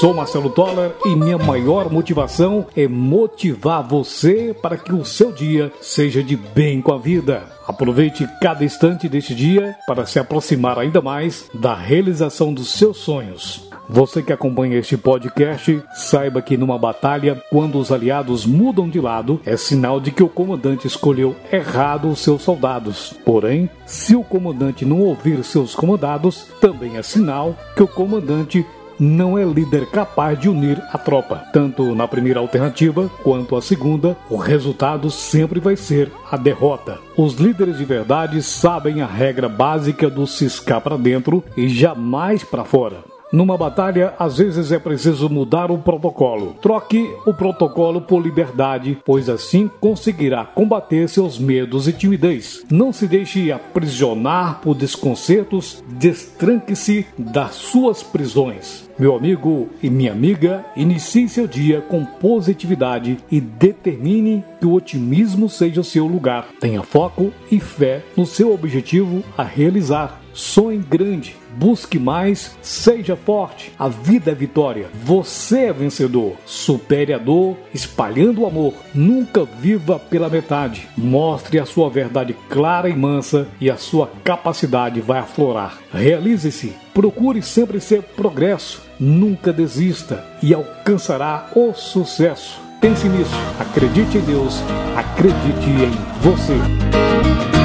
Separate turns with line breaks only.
Sou Marcelo Toller e minha maior motivação é motivar você para que o seu dia seja de bem com a vida. Aproveite cada instante deste dia para se aproximar ainda mais da realização dos seus sonhos. Você que acompanha este podcast, saiba que numa batalha, quando os aliados mudam de lado, é sinal de que o comandante escolheu errado os seus soldados. Porém, se o comandante não ouvir seus comandados, também é sinal que o comandante não é líder capaz de unir a tropa. Tanto na primeira alternativa quanto a segunda, o resultado sempre vai ser a derrota. Os líderes de verdade sabem a regra básica do ciscar para dentro e jamais para fora. Numa batalha, às vezes é preciso mudar o protocolo. Troque o protocolo por liberdade, pois assim conseguirá combater seus medos e timidez. Não se deixe aprisionar por desconcertos, destranque-se das suas prisões. Meu amigo e minha amiga, inicie seu dia com positividade e determine que o otimismo seja o seu lugar. Tenha foco e fé no seu objetivo a realizar. Sonhe grande, busque mais, seja forte. A vida é vitória. Você é vencedor. Supere a dor, espalhando o amor. Nunca viva pela metade. Mostre a sua verdade clara e mansa e a sua capacidade vai aflorar. Realize-se. Procure sempre ser progresso. Nunca desista e alcançará o sucesso. Pense nisso. Acredite em Deus. Acredite em você.